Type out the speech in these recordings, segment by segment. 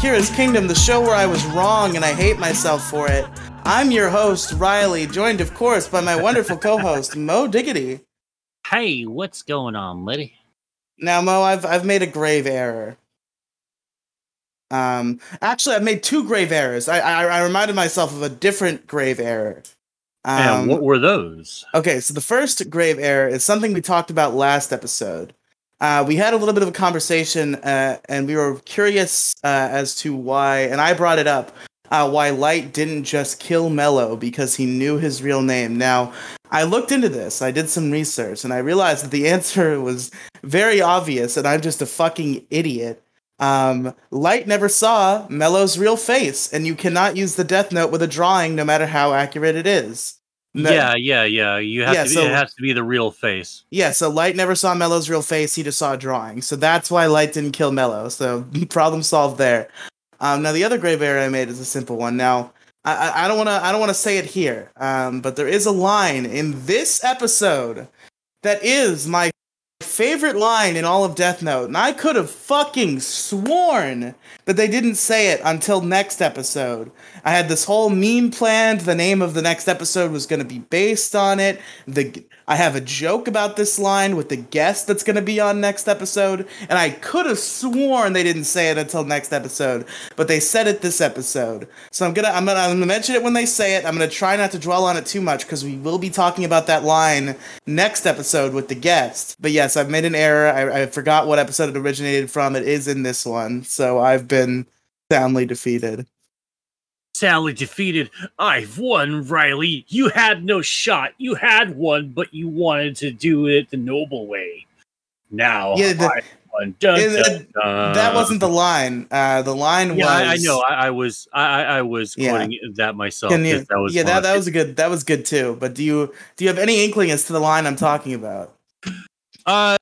to Kira's Kingdom, the show where I was wrong and I hate myself for it. I'm your host, Riely, joined, of course, by my wonderful co host, Moe Diggity. Hey, what's going on, Liddy? Now, Moe, I've, I've made a grave error. Um, actually, I've made two grave errors. I, I, I reminded myself of a different grave error. Um, and what were those? Okay, so the first grave error is something we talked about last episode. Uh, we had a little bit of a conversation, uh, and we were curious uh, as to why, and I brought it up, uh, why Light didn't just kill Mello because he knew his real name. Now, I looked into this, I did some research, and I realized that the answer was very obvious, and I'm just a fucking idiot. Um, Light never saw Mello's real face, and you cannot use the Death Note with a drawing, no matter how accurate it is. No- Yeah, yeah, yeah. You have Yeah, to. Be, so- it has to be the real face. Yeah, so Light never saw Mello's real face, he just saw a drawing. So that's why Light didn't kill Mello. So problem solved there. Um, now the other grave error I made is a simple one. Now I, I, don't wanna I don't wanna say it here, um, but there is a line in this episode that is my favorite line in all of Death Note, and I could have fucking sworn that they didn't say it until next episode. I had this whole meme planned. The name of the next episode was going to be based on it. The I have a joke about this line with the guest that's going to be on next episode, and I could have sworn they didn't say it until next episode, but they said it this episode. So I'm gonna I'm gonna I'm gonna mention it when they say it. I'm gonna try not to dwell on it too much because we will be talking about that line next episode with the guest. But yes, I've made an error. I, I forgot what episode it originated from. It is in this one, so I've been soundly defeated. Sadly defeated. I've won, Riely. You had no shot. You had one, but you wanted to do it the noble way. Now Yeah, the- I won. Dun, Yeah, dun, dun. that wasn't the line. Uh, the line Yeah, was. I, I know. I, I was. I, I was Yeah. quoting that myself. You, that was yeah, that, that was a good. That was good too. But do you do you have any inkling as to the line I'm talking about? Uh,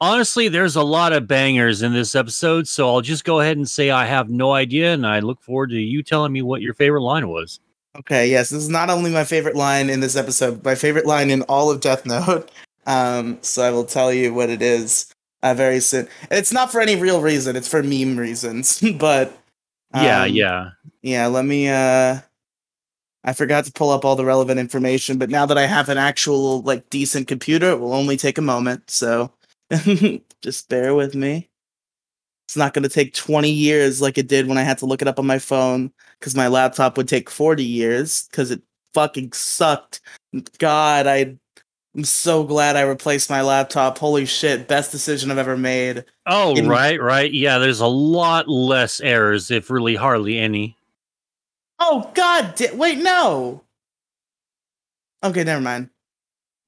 honestly, there's a lot of bangers in this episode, so I'll just go ahead and say I have no idea, and I look forward to you telling me what your favorite line was. Okay, yes, this is not only my favorite line in this episode, my favorite line in all of Death Note. Um, so I will tell you what it is uh, very soon. It's not for any real reason; it's for meme reasons. but yeah, um, yeah. yeah. Let me. uh I forgot to pull up all the relevant information, but now that I have an actual like decent computer, it will only take a moment. So just bear with me. It's not going to take 20 years like it did when I had to look it up on my phone because my laptop would take 40 years because it fucking sucked. God, I, I'm so glad I replaced my laptop. Holy shit, best decision I've ever made. Oh, in- right, right. Yeah, there's a lot less errors, if really hardly any. Oh God! Di- wait, no. Okay, never mind.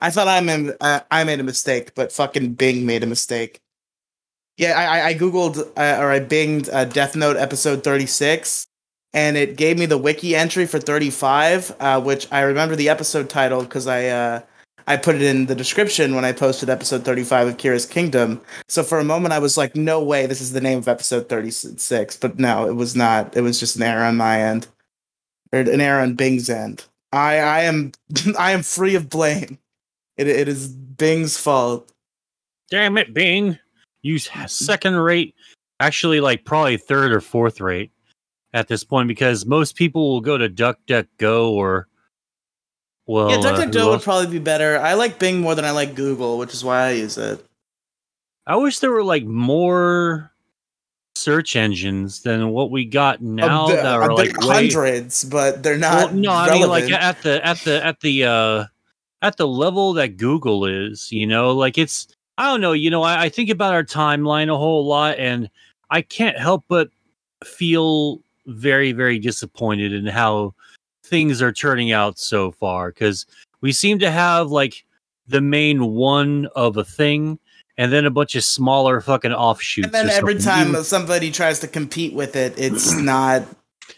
I thought I made uh, I made a mistake, but fucking Bing made a mistake. Yeah, I I, googled uh, or I binged uh, Death Note episode thirty six, and it gave me the wiki entry for thirty five, uh, which I remember the episode title because I uh, I put it in the description when I posted episode thirty five of Kira's Kingdom. So for a moment, I was like, "No way, this is the name of episode thirty six. But no, it was not. It was just an error on my end or an error on Bing's end. I I am I am free of blame. It it is Bing's fault. Damn it, Bing. You second rate, actually, like probably third or fourth rate at this point because most people will go to DuckDuckGo or. Well, yeah, uh, DuckDuckGo who would probably be better. I like Bing more than I like Google, which is why I use it. I wish there were like more search engines than what we got now Uh, that there- are like are way- hundreds, but they're Well, not. no, I mean like at the at the at the uh at the level that Google is, you know, like it's I don't know, you know, I, I think about our timeline a whole lot and I can't help but feel very, very disappointed in how things are turning out so far because we seem to have like the main one of a thing and then a bunch of smaller fucking offshoots. and then every time somebody tries to compete with it, it's not.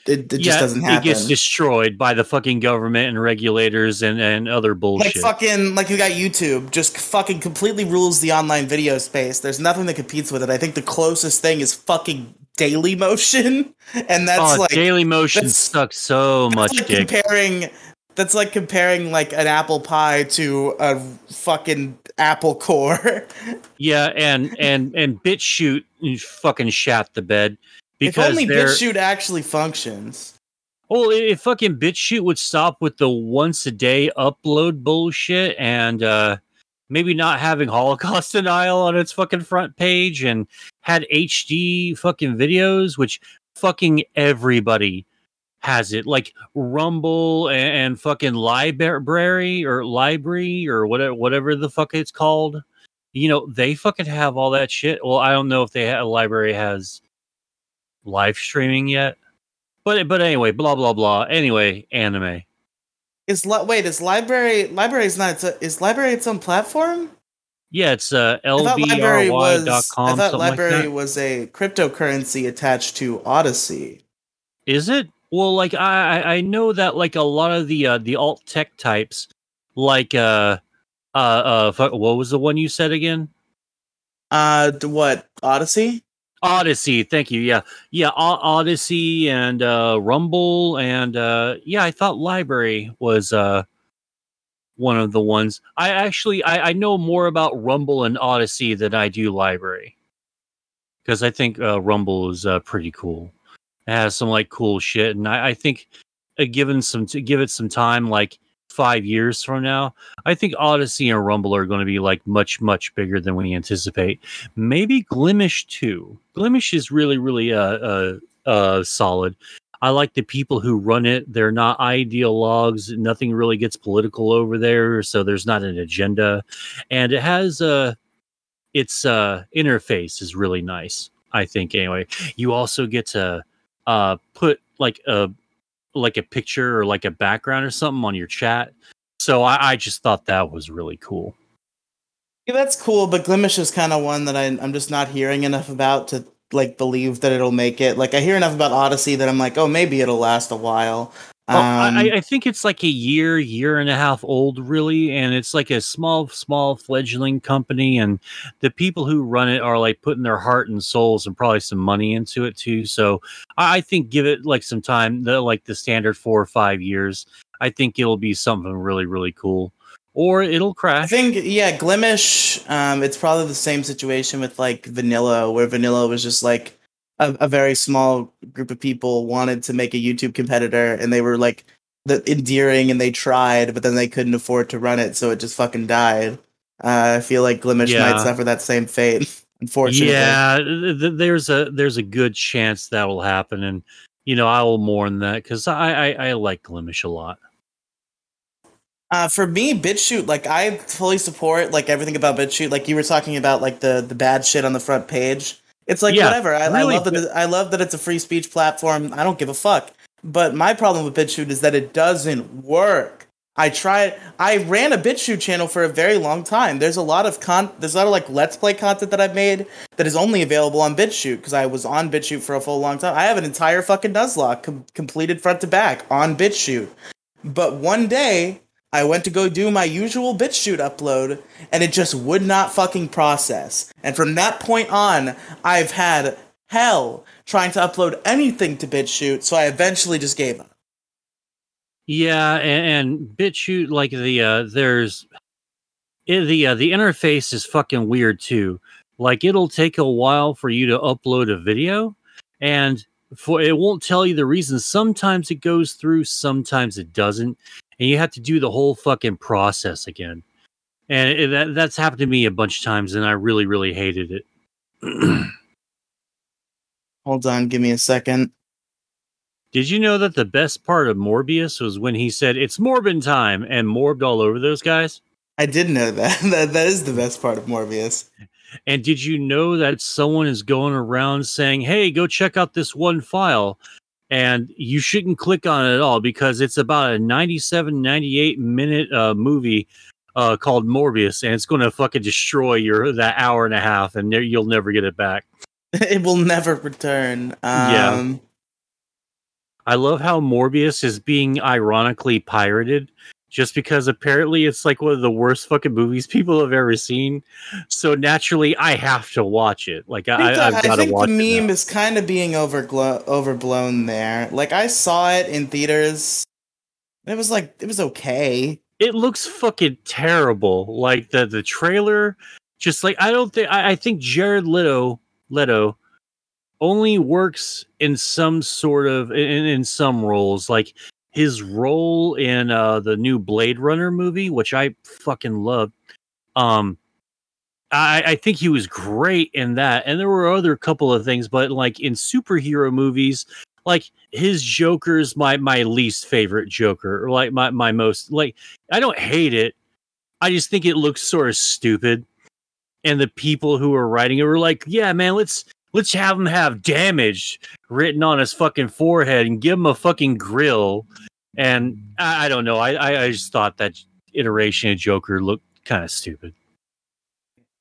It, it just doesn't happen. It gets destroyed by the fucking government and regulators and, and other bullshit. like fucking like you got YouTube just fucking completely rules the online video space. There's nothing that competes with it. I think the closest thing is fucking Dailymotion, and that's oh, like Dailymotion sucks so much like dick. comparing. That's like comparing like an apple pie to a fucking apple core. yeah, and and and BitChute fucking shat the bed if only BitChute actually functions. Well, if fucking BitChute would stop with the once a day upload bullshit and uh, maybe not having Holocaust denial on its fucking front page and had HD fucking videos, which fucking everybody has it. Like Rumble and, and fucking LBRY or LBRY or whatever whatever the fuck it's called. You know, they fucking have all that shit. Well, I don't know if they ha- a LBRY has live streaming yet. But but anyway, blah blah blah. Anyway, anime. Is li- wait, is LBRY LBRY is not its a, is LBRY its own platform? Yeah, it's uh lbry.com. I thought LBRY like was a cryptocurrency attached to Odysee. Is it? Well, like I I know that like a lot of the uh the alt tech types, like uh uh uh what was the one you said again? Uh, what Odysee? Odysee, thank you. Yeah, yeah, o- Odysee and uh, Rumble and uh, yeah, I thought LBRY was uh, one of the ones. I actually I, I know more about Rumble and Odysee than I do LBRY because I think uh, Rumble is uh, pretty cool. It has some like cool shit, and I, I think uh, given some to give it some time, like five years from now, I think Odysee and Rumble are going to be like much, much bigger than we anticipate. Maybe Glimesh too. Glimesh is really, really uh, uh, uh, solid. I like the people who run it. They're not ideologues. Nothing really gets political over there, so there's not an agenda, and it has a. Uh, its uh, interface is really nice. I think anyway. You also get to uh, put like a like a picture or like a background or something on your chat. So I, I just thought that was really cool. Yeah, that's cool, but Glimesh is kind of one that I, I'm just not hearing enough about to like believe that it'll make it. Like I hear enough about Odysee that I'm like, oh, maybe it'll last a while. Um, I, I, think it's like a year, year and a half old, really, and it's like a small, small fledgling company, and the people who run it are like putting their heart and souls and probably some money into it too. So I think give it like some time, the like the standard four or five years. I think it'll be something really, really cool, or it'll crash. I think yeah, Glimesh. Um, it's probably the same situation with like Vanilla, where Vanilla was just like a, a, very small group of people wanted to make a YouTube competitor, and they were like the endearing, and they tried, but then they couldn't afford to run it, so it just fucking died. Uh, I feel like Glimesh yeah. might suffer that same fate. Unfortunately, yeah, th- th- there's a there's a good chance that will happen, and you know I will mourn that because I, I I like Glimesh a lot. Uh, for me, BitChute, like I fully support like everything about BitChute. Like you were talking about, like the the bad shit on the front page. It's like yeah, whatever. I, really I love that. It, I love that it's a free speech platform. I don't give a fuck. But my problem with BitChute is that it doesn't work. I tried. I ran a BitChute channel for a very long time. There's a lot of con. There's a lot of like Let's Play content that I've made that is only available on BitChute because I was on BitChute for a full long time. I have an entire fucking Nuzlocke com- completed front to back on BitChute. But one day I went to go do my usual BitChute upload, and it just would not fucking process. And from that point on, I've had hell trying to upload anything to BitChute, so I eventually just gave up. Yeah, and, and BitChute, like the uh, there's the uh, the interface is fucking weird too. Like it'll take a while for you to upload a video, and for it won't tell you the reason. Sometimes it goes through, sometimes it doesn't and you have to do the whole fucking process again. And it, that that's happened to me a bunch of times, and I really, really hated it. Hold on, give me a second. Did you know that the best part of Morbius was when he said it's Morbin time and morbed all over those guys? I did know that. that that is the best part of Morbius. And did you know that someone is going around saying, "Hey, go check out this one file," and you shouldn't click on it at all because it's about a 97 98 minute uh, movie uh, called morbius and it's going to fucking destroy your that hour and a half and you'll never get it back. It will never return. Um, yeah i love how morbius is being ironically pirated just because apparently it's like one of the worst fucking movies people have ever seen. So naturally, I have to watch it. Like I, I, I think the meme is kind of being overglo- overblown there. Like I saw it in theaters. It was like it was okay. It looks fucking terrible. Like the the trailer, just like I don't think I, I think Jared Leto Leto only works in some sort of in, in some roles. Like his role in uh the new Blade Runner movie, which I fucking love. Um I, I think he was great in that. And there were other couple of things, but like in superhero movies, like his Joker's my my least favorite Joker, or like my my most like I don't hate it. I just think it looks sort of stupid. And the people who are writing it were like, yeah, man, let's let's have him have damage written on his fucking forehead and give him a fucking grill. And I, I don't know. I, I just thought that iteration of Joker looked kind of stupid.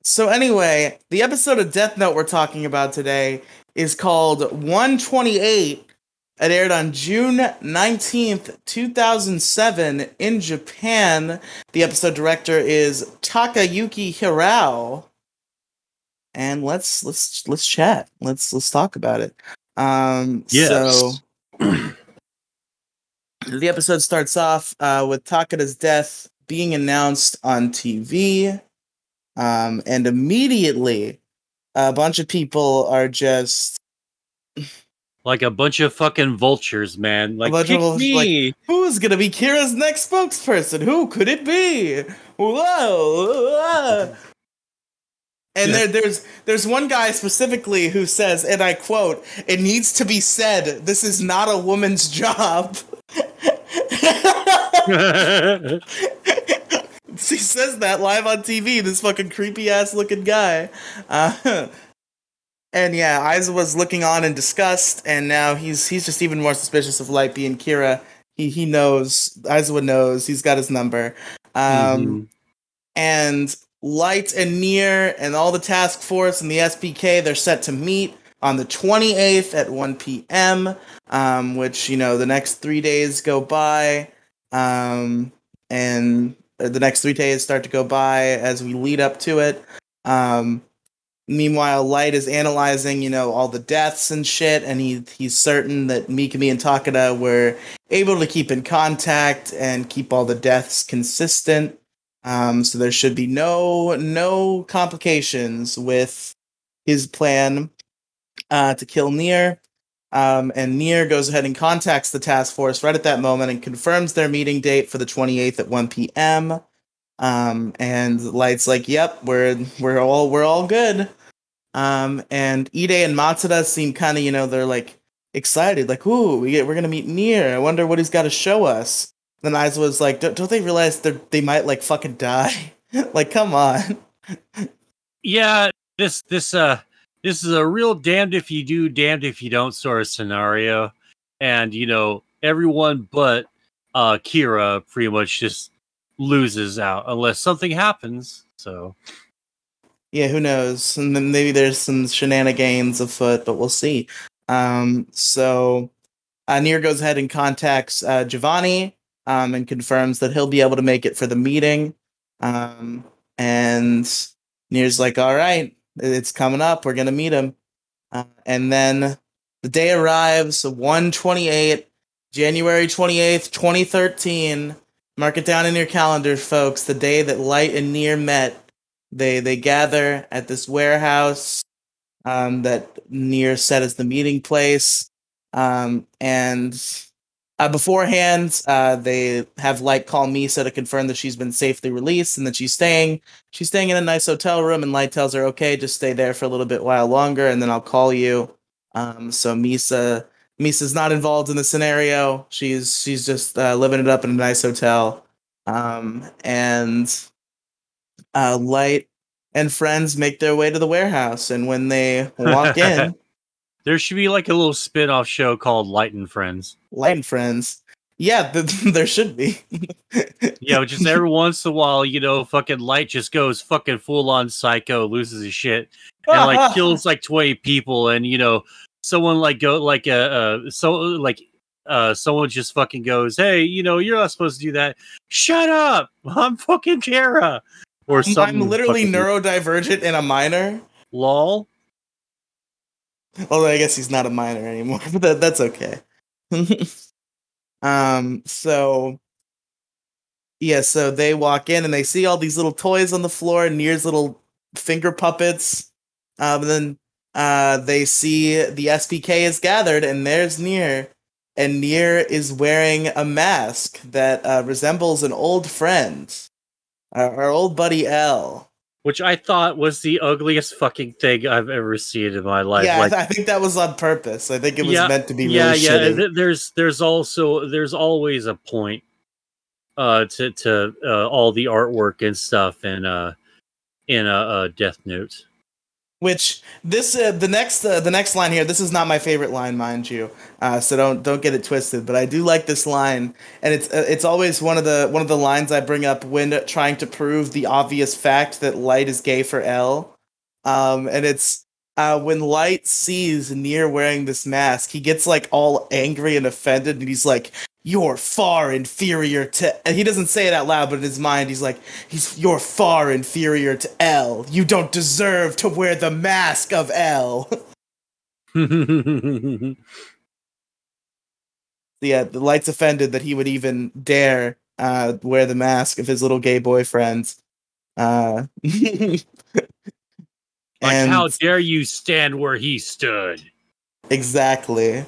So anyway, the episode of Death Note we're talking about today is called 128. It aired on June 19th, 2007 in Japan. The episode director is Takayuki Hirao. And let's let's let's chat. Let's let's talk about it. Um Yes. so the episode starts off uh, with Takada's death being announced on TV. Um, and immediately, a bunch of people are just, Like a bunch of fucking vultures, man. Like of vultures, like- who's gonna be Kira's next spokesperson? Who could it be? Whoa! whoa. And there, there's there's one guy specifically who says, and I quote, "It needs to be said, this is not a woman's job." he says that live on TV. This fucking creepy ass looking guy. Uh, and yeah, Aizawa's looking on in disgust, and now he's he's just even more suspicious of Light being Kira. He he knows Aizawa knows he's got his number. Um, Mhm. and Light and Near and all the task force and the SPK they're set to meet on the 28th at 1 p.m. Um, which you know the next three days go by, um, and the next three days start to go by as we lead up to it. Um, meanwhile, Light is analyzing you know all the deaths and shit, and he he's certain that Mikami and Takada were able to keep in contact and keep all the deaths consistent. Um, so there should be no no complications with his plan uh, to kill Near. Um, and Near goes ahead and contacts the task force right at that moment and confirms their meeting date for the 28th at 1 p.m. Um, and Light's like, "Yep, we're we're all we're all good." Um, and Ide and Matsuda seem kind of, you know, they're like excited, like, "Ooh, we get, we're gonna meet Near. I wonder what he's got to show us." Then Aizawa's like, "Don't, don't they realize that they might like fucking die? like, come on." yeah this this uh this is a real damned if you do damned if you don't sort of scenario and you know everyone but uh kira pretty much just loses out unless something happens so Yeah, who knows? And then maybe there's some shenanigans afoot, but we'll see. Um, so uh, Near goes ahead and contacts uh, Gevanni um, and confirms that he'll be able to make it for the meeting. Um, and Near's like, "All right, it's coming up. We're gonna meet him." Uh, and then the day arrives, 128, January 28th, 2013. Mark it down in your calendar, folks. The day that Light and Near met they they gather at this warehouse um, that near set as the meeting place um, and uh, beforehand uh, they have light call misa to confirm that she's been safely released and that she's staying. She's staying in a nice hotel room and light tells her okay just stay there for a little bit while longer and then i'll call you. Um, so misa misa's not involved in the scenario. She's she's just uh, living it up in a nice hotel. Um, and uh, Light and friends make their way to the warehouse, and when they walk in, there should be like a little spin-off show called light and friends. Light and friends, yeah, th- there should be. yeah just every once in a while you know fucking light just goes fucking full-on psycho loses his shit and like kills like 20 people and you know someone like go like uh, uh so like uh someone just fucking goes hey you know you're not supposed to do that. Shut up! I'm fucking kara or I'm- something I'm literally fucking- neurodivergent and a minor. lol Although I guess he's not a minor anymore, but that, that's okay. um, so yeah, so they walk in and they see all these little toys on the floor, Near's little finger puppets. Um, and then uh, they see the SPK is gathered, and there's Near, and Near is wearing a mask that uh, resembles an old friend, our, our old buddy L. which I thought was the ugliest fucking thing I've ever seen in my life. yeah, like, I, I think that was on purpose. I think it was Yeah, meant to be really yeah, yeah. shitty. th- There's there's also there's always a point uh to to uh, all the artwork and stuff and uh in a, uh Death Note. Which this uh, the next uh, the next line here. This is not my favorite line, mind you. Uh, so don't don't get it twisted. But I do like this line, and it's uh, it's always one of the one of the lines I bring up when trying to prove the obvious fact that Light is gay for L. Um, and it's uh, when Light sees Near wearing this mask, he gets like all angry and offended, and he's like, "You're far inferior to." And he doesn't say it out loud, but in his mind, he's like, "He's you're far inferior to L. You don't deserve to wear the mask of L." yeah, the Light's offended that he would even dare uh, wear the mask of his little gay boyfriend. Uh, like, and- how dare you stand where he stood? Exactly.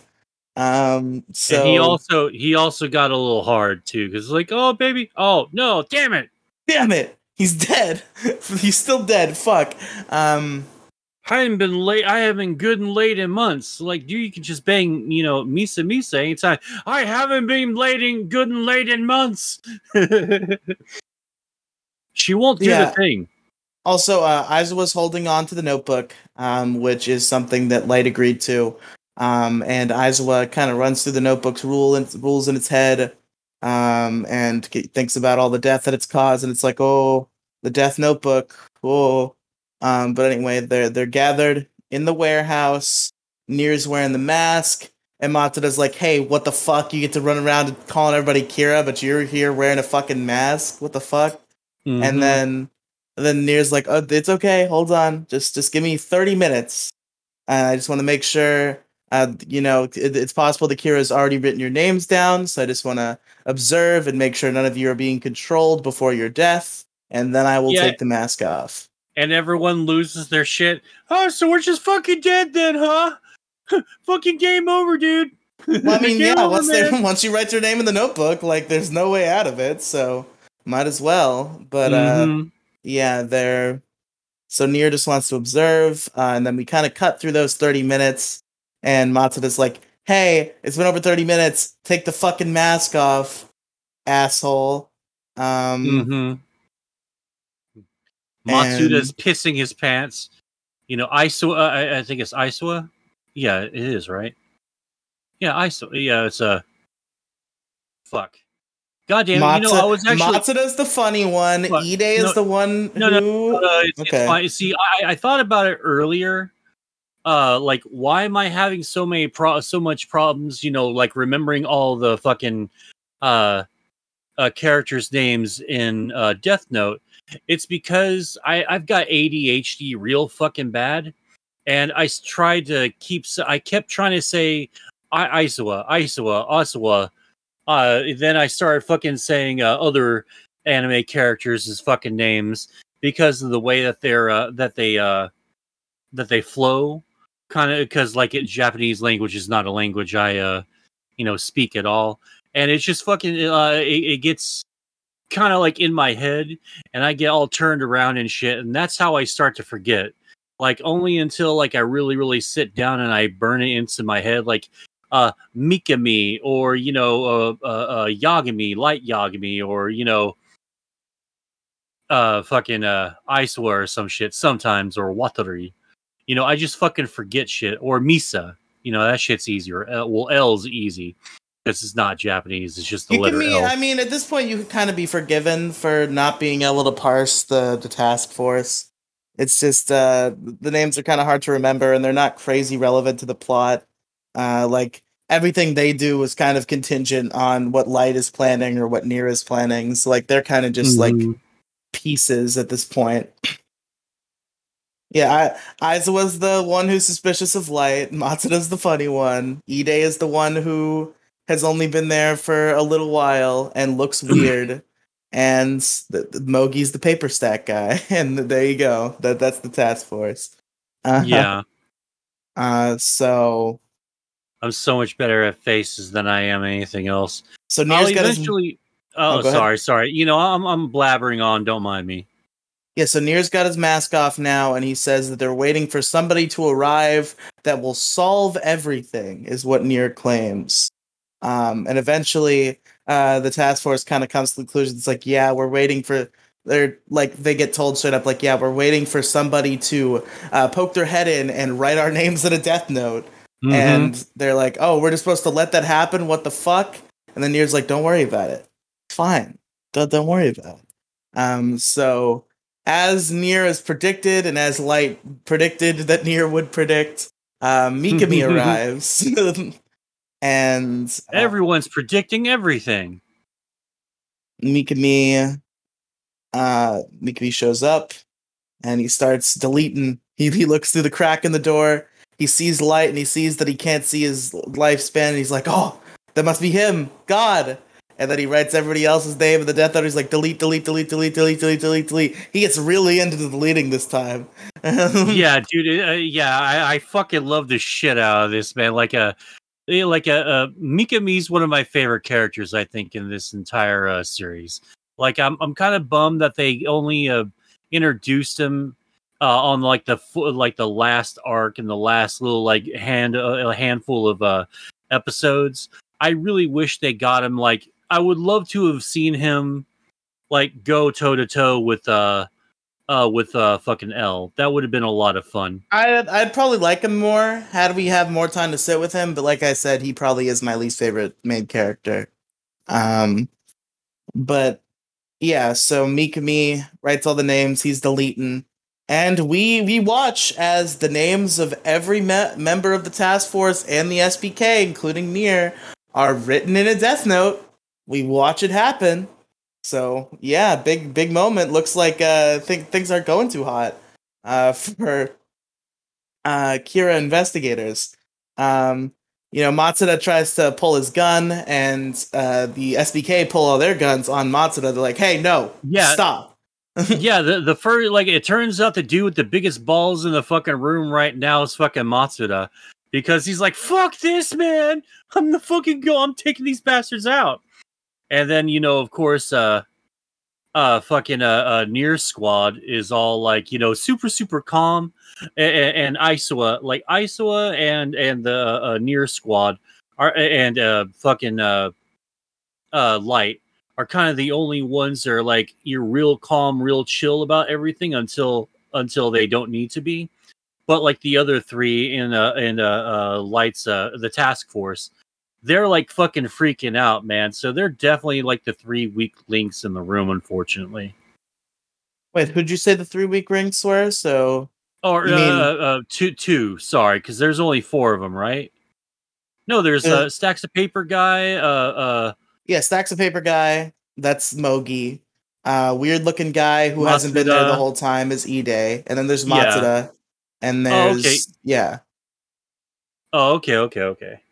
Um. So and he also he also got a little hard too, because like, oh baby, oh no, damn it, damn it, he's dead. he's still dead. Fuck. Um. I haven't been late. I haven't been good and late in months. Like, you, you can just bang, you know, Misa Misa anytime. I haven't been late in good and late in months. she won't do Yeah. the thing. Also, uh, Aizawa's holding on to the notebook, um, which is something that Light agreed to. Um, and Aizawa kind of runs through the notebook's rule and rules in its head, um, and thinks about all the death that it's caused. And it's like, oh, the death notebook. Oh, um, but anyway, they're they're gathered in the warehouse. Near's wearing the mask, and Matsuda's like, "Hey, what the fuck? You get to run around calling everybody Kira, but you're here wearing a fucking mask. What the fuck?" Mhm. and then then Near's like, "Oh, it's okay. Hold on. Just just give me 30 minutes. And I just want to make sure uh you know, it, it's possible that Kira's already written your names down, so I just want to observe and make sure none of you are being controlled before your death, and then I will Yeah. take the mask off." and everyone loses their shit. Oh, so we're just fucking dead then, huh? fucking game over, dude. Well, I mean, yeah, over, once they once you write your name in the notebook, like there's no way out of it, so might as well. But uh Mhm. yeah, they're so Near just wants to observe, uh, and then we kind of cut through those 30 minutes, and Matsuda's like, "Hey, it's been over 30 minutes. Take the fucking mask off, asshole." Um, Mhm. Matsuda's pissing his pants. You know, Iswa. Uh, I, I think it's Iswa. Yeah, it is right. Yeah, Iswa. Yeah, it's a. Uh, fuck. God damn it! You know, I was actually. Matsuda's the funny one. What? Ide is No- the one no, no, who. Uh, it's, Okay. it's. See, I, I thought about it earlier. Uh, like, why am I having so many pro, so much problems? You know, like remembering all the fucking uh, uh characters' names in uh Death Note. It's because I I've got ADHD real fucking bad, and i tried to keep. i kept trying to say I Isawa, Isawa, Asawa. Uh, then I started fucking saying uh, other anime characters as fucking names because of the way that they're uh, that they uh that they flow kind of because like it, japanese language is not a language i uh you know speak at all and it's just fucking uh it, it gets kind of like in my head and i get all turned around and shit and that's how i start to forget like only until like i really really sit down and i burn it into my head like uh mikami or you know uh, uh, uh yagami light yagami or you know uh fucking uh Icewa or some shit sometimes or Watari. You know, I just fucking forget shit or Misa. You know, that shit's easier. Uh, well, L's easy because it's not Japanese. It's just the You letter be, L. I mean, at this point, you could kind of be forgiven for not being able to parse the, the task force. It's just uh, the names are kind of hard to remember, and they're not crazy relevant to the plot. Uh, like everything they do is kind of contingent on what Light is planning or what Near is planning. So like they're kind of just like Mhm. pieces at this point. Yeah, I, Aizawa's the one who's suspicious of Light. Matsuda's the funny one. Ide is the one who has only been there for a little while and looks weird. and the, the, Mogi's the paper stack guy. And there you go. That that's the task force. Uh, yeah. Uh, so I'm so much better at faces than I am anything else. so I'll Near's got his. Oh, Oh, go ahead. sorry, sorry. You know, I'm I'm blabbering on. Don't mind me. Yeah, so Near's got his mask off now, and he says that they're waiting for somebody to arrive that will solve everything, is what Near claims. Um, and eventually, uh, the task force kind of comes to the conclusion. It's like, yeah, we're waiting for. They're like they get told straight up, like, yeah, we're waiting for somebody to uh, poke their head in and write our names in a death note. Mhm. And they're like, oh, we're just supposed to let that happen. What the fuck? And then Near's like, don't worry about it. It's fine. Don't don't worry about it. Um, so as Near as predicted, and as Light predicted that Near would predict, uh, Mikami arrives, and uh, everyone's predicting everything. Mikami, uh, Mikami shows up, and he starts deleting. He he looks through the crack in the door. He sees light, and he sees that he can't see his lifespan. And he's like, "Oh, that must be him, God." And then he writes everybody else's name in the death note. He's like, "Delete, delete, delete, delete, delete, delete, delete, delete." He gets really into the deleting this time. yeah, dude. Uh, yeah, I, I fucking love the shit out of this man. Like a, eh, like a, uh Mikami's one of my favorite characters. I think in this entire uh, series. Like I'm, I'm kind of bummed that they only uh, introduced him uh, on like the like the last arc and the last little like hand uh, a handful of uh, episodes. I really wish they got him. Like I would love to have seen him like go toe to toe with uh uh with uh fucking L. That would have been a lot of fun. I'd I'd probably like him more had we have more time to sit with him. But like I said, he probably is my least favorite main character. Um, but yeah, so Mikami writes all the names. He's deleting, and we we watch as the names of every me- member of the task force and the SPK, including Near, are written in a death note. We watch it happen. So yeah, big big moment. Looks like uh, think things aren't going too hot uh, for uh, Kira investigators. Um, you know, Matsuda tries to pull his gun, and uh, the SPK pull all their guns on Matsuda. They're like, "Hey, no, Yeah. stop." yeah, the the first like it turns out the dude with the biggest balls in the fucking room right now is fucking Matsuda because he's like, "Fuck this, man! I'm the fucking go. I'm taking these bastards out." And then you know, of course, uh, uh, fucking uh, uh Near Squad is all like, you know, super super calm, and, and Isoa, like Isoa and and the uh, Near Squad are and uh fucking uh uh Light are kind of the only ones that are like you're real calm, real chill about everything until until they don't need to be. But like the other three in uh in uh, uh lights uh the task force, they're like fucking freaking out, man. So they're definitely like the three weak links in the room, unfortunately. Wait, who'd you say the three week links were? So Or uh, uh two two, sorry, because there's only four of them, right? No, there's Uh, uh, stacks of paper guy, uh uh yeah, stacks of paper guy. That's Mogi. Uh, weird looking guy who hasn't been there the whole time is Ide, and then there's Yeah. Matsuda, and Oh, there's okay. yeah. oh okay, okay, okay.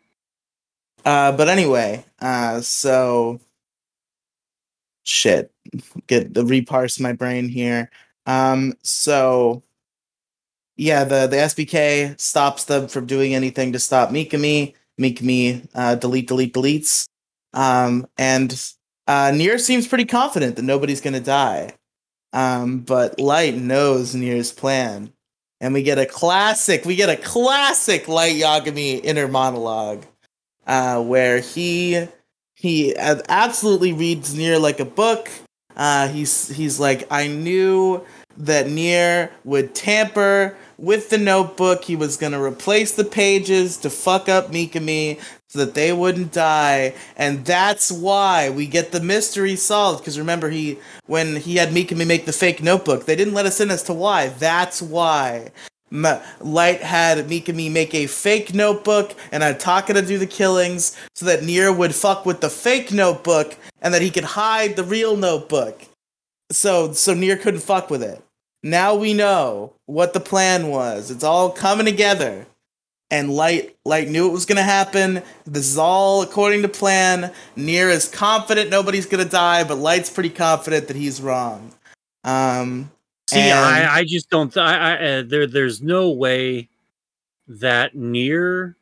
Uh, but anyway, uh, so shit, get the reparse my brain here. Um, so yeah, the the SPK stops them from doing anything to stop Mikami. Mikami uh, delete, delete, deletes. Um, and uh, Near seems pretty confident that nobody's gonna die. Um, but Light knows Near's plan, and we get a classic. We get a classic Light Yagami inner monologue uh, where he he absolutely reads near like a book. Uh, he's he's like, I knew that Near would tamper with the notebook. He was gonna replace the pages to fuck up Mikami so that they wouldn't die, and that's why we get the mystery solved. Because remember, he when he had Mikami make the fake notebook, they didn't let us in as to why. That's why. Light had Mikami make a fake notebook and had to do the killings so that Near would fuck with the fake notebook and that he could hide the real notebook. So so Near couldn't fuck with it. Now we know what the plan was. It's all coming together. And Light Light knew it was gonna happen. This is all according to plan. Near is confident nobody's gonna die, but Light's pretty confident that he's wrong. Um See, And- I, I just don't. Th- I, I, uh, there, there's no way that near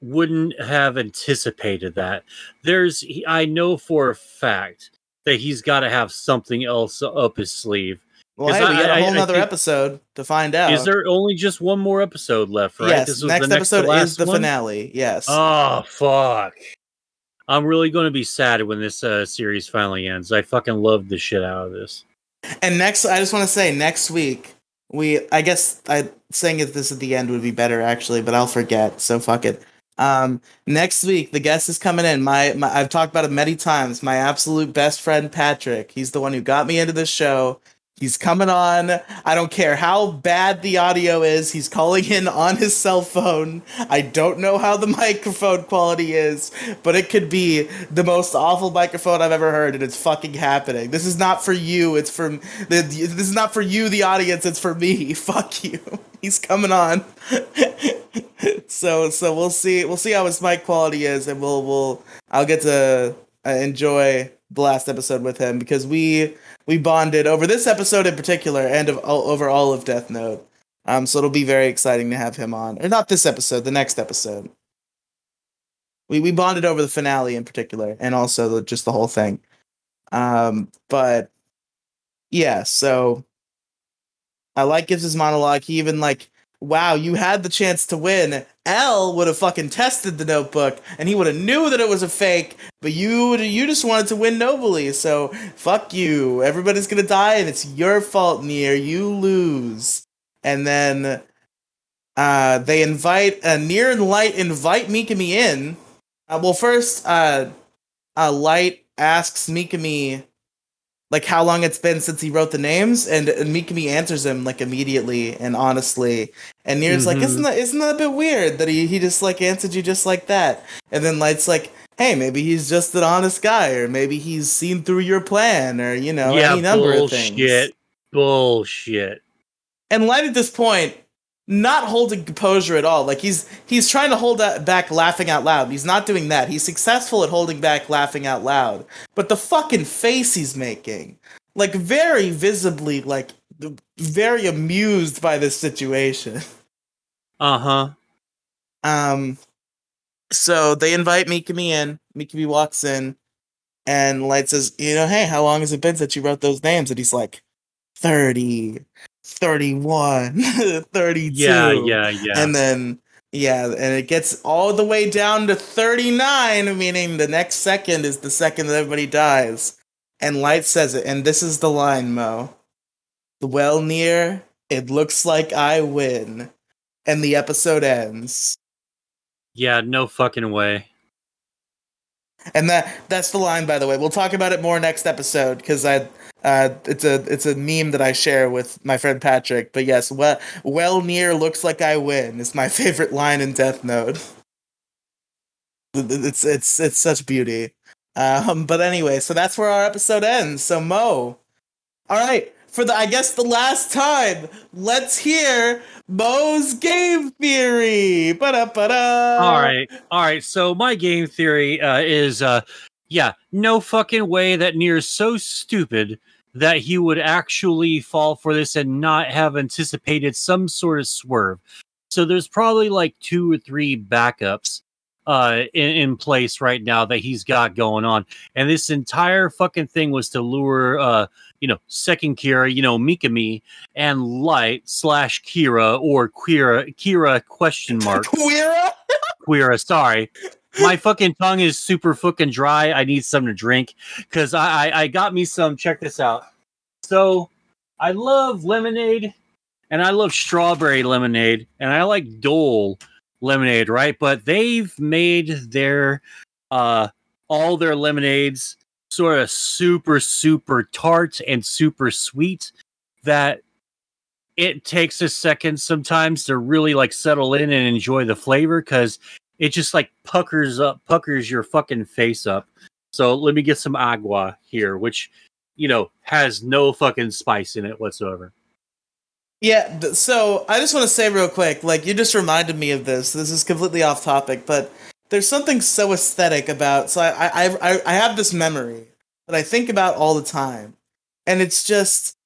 wouldn't have anticipated that. There's, I know for a fact that he's got to have something else up his sleeve. Well, hey, we got a whole I think- eode to find out. Is there only just one more episode left? Right? Yes, This was next the episode is the one? finale. Yes. Oh fuck! I'm really going to be sad when this uh, series finally ends. I fucking loved the shit out of this. And next, I just want to say, next week we, I guess, I saying it this at the end would be better actually, but I'll forget. So fuck it. Um, next week the guest is coming in. My, my, I've talked about it many times. My absolute best friend Patrick. He's the one who got me into this show. He's coming on. I don't care how bad the audio is. He's calling in on his cell phone. I don't know how the microphone quality is, but it could be the most awful microphone I've ever heard, and it's fucking happening. This is not for you. It's for the. This is not for you, the audience. It's for me. Fuck you. He's coming on. so so we'll see we'll see how his mic quality is, and we'll we'll I'll get to uh, enjoy the last episode with him because we we bonded over this episode in particular and of over all of Death Note. Um, so it'll be very exciting to have him on, or not this episode, the next episode. We we bonded over the finale in particular, and also the, just the whole thing. Um, but yeah, so I like Gibbs' monologue. He even like, wow, you had the chance to win. L would have fucking tested the notebook, and he would have knew that it was a fake. But you you just wanted to win nobly, so fuck you. Everybody's gonna die, and it's your fault, Near. You lose. And then uh, they invite uh, Near and Light invite Mikami in. Uh, well, first, uh, uh, Light asks Mikami like how long it's been since he wrote the names, and, and Mikami answers him like immediately and honestly. And Near's like, Mhm. isn't that isn't that a bit weird that he he just like answered you just like that? And then Light's like, hey, maybe he's just an honest guy, or maybe he's seen through your plan, or you know, yeah, any number of things. bullshit. Bullshit. And Light at this point, not holding composure at all. Like he's he's trying to hold that back, laughing out loud. He's not doing that. He's successful at holding back, laughing out loud. But the fucking face he's making, like very visibly, like very amused by this situation. Uh huh. Um, so they invite Mikami in. Mikami walks in, and Light says, "You know, hey, how long has it been since you wrote those names?" And he's like, 30, 31, 32. Yeah, yeah, yeah. And then, yeah, and it gets all the way down to 39, meaning the next second is the second that everybody dies. And Light says it, and this is the line, Moe. Well, near, it looks like I win. And the episode ends. yeah, no fucking way. And that that's the line, by the way. We'll talk about it more next episode because I uh, it's a it's a meme that I share with my friend Patrick. But yes, well, well near looks like I win is my favorite line in Death Note. It's it's it's such beauty. Um, but anyway, so that's where our episode ends. So Moe, all right, for the I guess the last time, let's hear Moe's game theory. Ba-da-ba-da. all right, all right. So my game theory uh, is, uh, yeah, no fucking way that Near's so stupid that he would actually fall for this and not have anticipated some sort of swerve. So there's probably like two or three backups uh in, in place right now that he's got going on and this entire fucking thing was to lure uh you know second kira you know mikami and light slash kira or kira kira question mark Queera? Queera, sorry. My fucking tongue is super fucking dry. I need something to drink because I, I I got me some. Check this out. So I love lemonade and I love strawberry lemonade and I like Dole lemonade, right? But they've made their uh all their lemonades sort of super super tart and super sweet that it takes a second sometimes to really like settle in and enjoy the flavor because it just like puckers up puckers your fucking face up so let me get some agua here which you know has no fucking spice in it whatsoever Yeah, so I just want to say real quick, like you just reminded me of this. This is completely off topic, but there's something so aesthetic about. So I I I, I have this memory that I think about all the time, and it's just,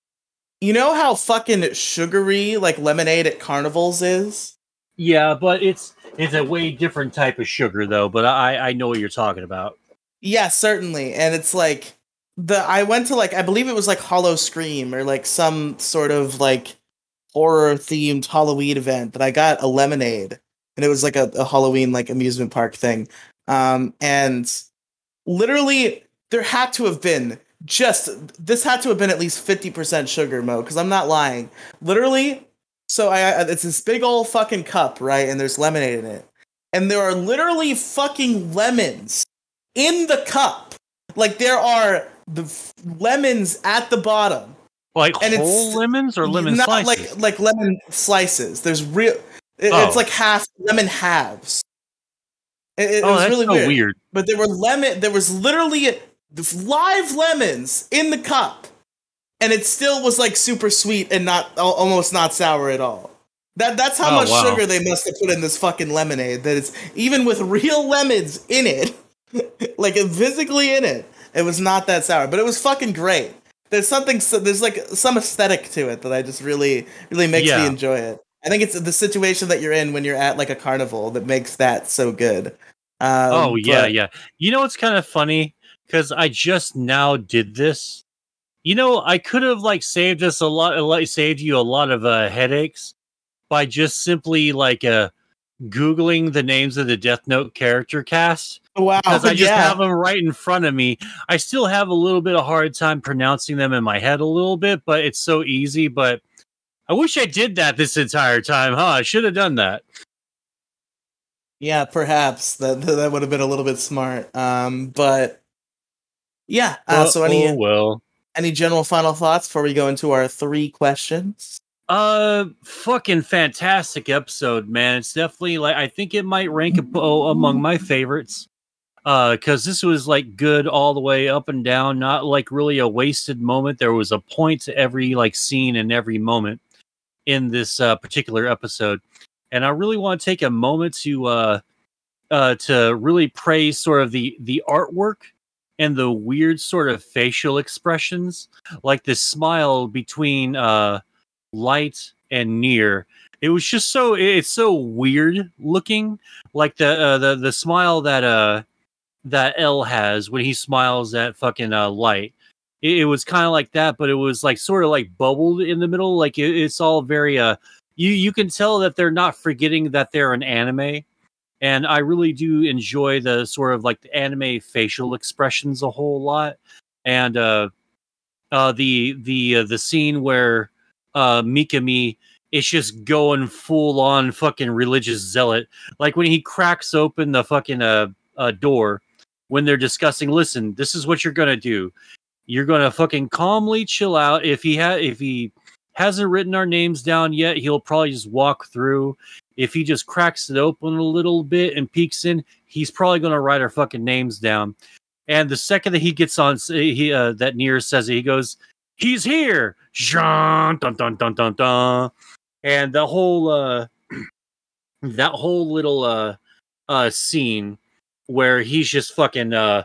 you know how fucking sugary like lemonade at carnivals is. Yeah, but it's it's a way different type of sugar though. But I I know what you're talking about. Yeah, certainly. And it's like the I went to like I believe it was like Howl-O-Scream or like some sort of like horror themed Halloween event that I got a lemonade and it was like a, a Halloween like amusement park thing. Um and literally there had to have been just this had to have been at least 50% sugar mo because i'm not lying literally so I, it's this big old fucking cup right? And there's lemonade in it. And there are literally fucking lemons in the cup. Like there are the f- lemons at the bottom. Like And whole it's lemons or lemon not slices? like like lemon slices. There's real it- Oh. it's like half lemon halves. It, it oh, was that's really so weird. weird. but there were lemon there was literally live lemons in the cup and it still was like super sweet and not almost not sour at all that that's how Oh, much wow. sugar they must have put in this fucking lemonade that it's even with real lemons in it like physically in it it was not that sour but it was fucking great there's something so- there's like some aesthetic to it that i just really really makes me enjoy it i think it's the situation that you're in when you're at like a carnival that makes that so good um, oh yeah, but- yeah. You know what's kind of funny? Because I just now did this. You know, I could have like saved us a lot, like saved you a lot of uh, headaches by just simply like uh googling the names of the Death Note character cast wow because I just yeah. have them right in front of me. I still have a little bit of hard time pronouncing them in my head a little bit, but it's so easy. But I wish I did that this entire time, huh? I should have done that. Yeah, perhaps that that would have been a little bit smart. Um, but yeah. Uh, so any oh, well. Any general final thoughts before we go into our three questions? Uh, fucking fantastic episode, man. It's definitely like I think it might rank among my favorites. Uh, because this was like good all the way up and down, not like really a wasted moment. There was a point to every like scene and every moment in this uh, particular episode, and I really want to take a moment to uh, uh, to really praise sort of the the artwork and the weird sort of facial expressions, like this smile between uh light and near. It was just so it's so weird looking like the uh, the the smile that uh that L has when he smiles at fucking uh light. It, it was kind of like that but it was like sort of like bubbled in the middle. Like it, it's all very uh you you can tell that they're not forgetting that they're an anime and I really do enjoy the sort of like the anime facial expressions a whole lot and uh uh the the uh, the scene where uh Mikami is just going full on fucking religious zealot. Like when he cracks open the fucking uh, uh door when they're discussing, listen, this is what you're gonna do. You're gonna fucking calmly chill out. If he had if he hasn't written our names down yet, he'll probably just walk through. If he just cracks it open a little bit and peeks in, he's probably gonna write our fucking names down. And the second that he gets on, he uh, that Near says it, he goes, "He's here!" Jean, dun dun dun dun dun, and the whole uh, that whole little uh, uh, scene where he's just fucking uh,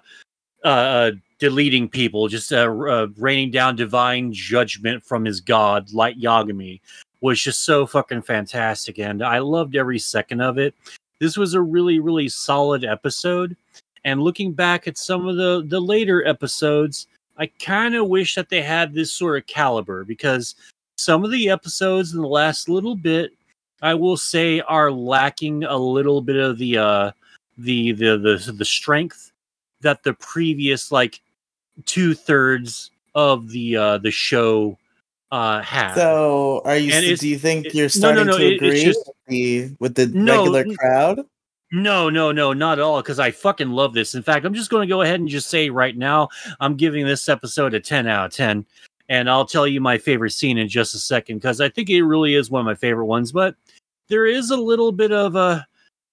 uh, uh, deleting people, just uh, uh, raining down divine judgment from his god, Light Yagami, was just so fucking fantastic, and I loved every second of it. This was a really, really solid episode. And looking back at some of the the later episodes, I kind of wish that they had this sort of caliber because some of the episodes in the last little bit, I will say, are lacking a little bit of the uh the the the, the strength that the previous like two thirds of the uh the show uh had. So, are you? And do you think it- you're no, no, starting no, to it- agree just- with the with the No, regular crowd? No, no, no, not at all. Because I fucking love this. In fact, I'm just going to go ahead and just say right now, I'm giving this episode a 10 out of 10. And I'll tell you my favorite scene in just a second because I think it really is one of my favorite ones. But there is a little bit of a.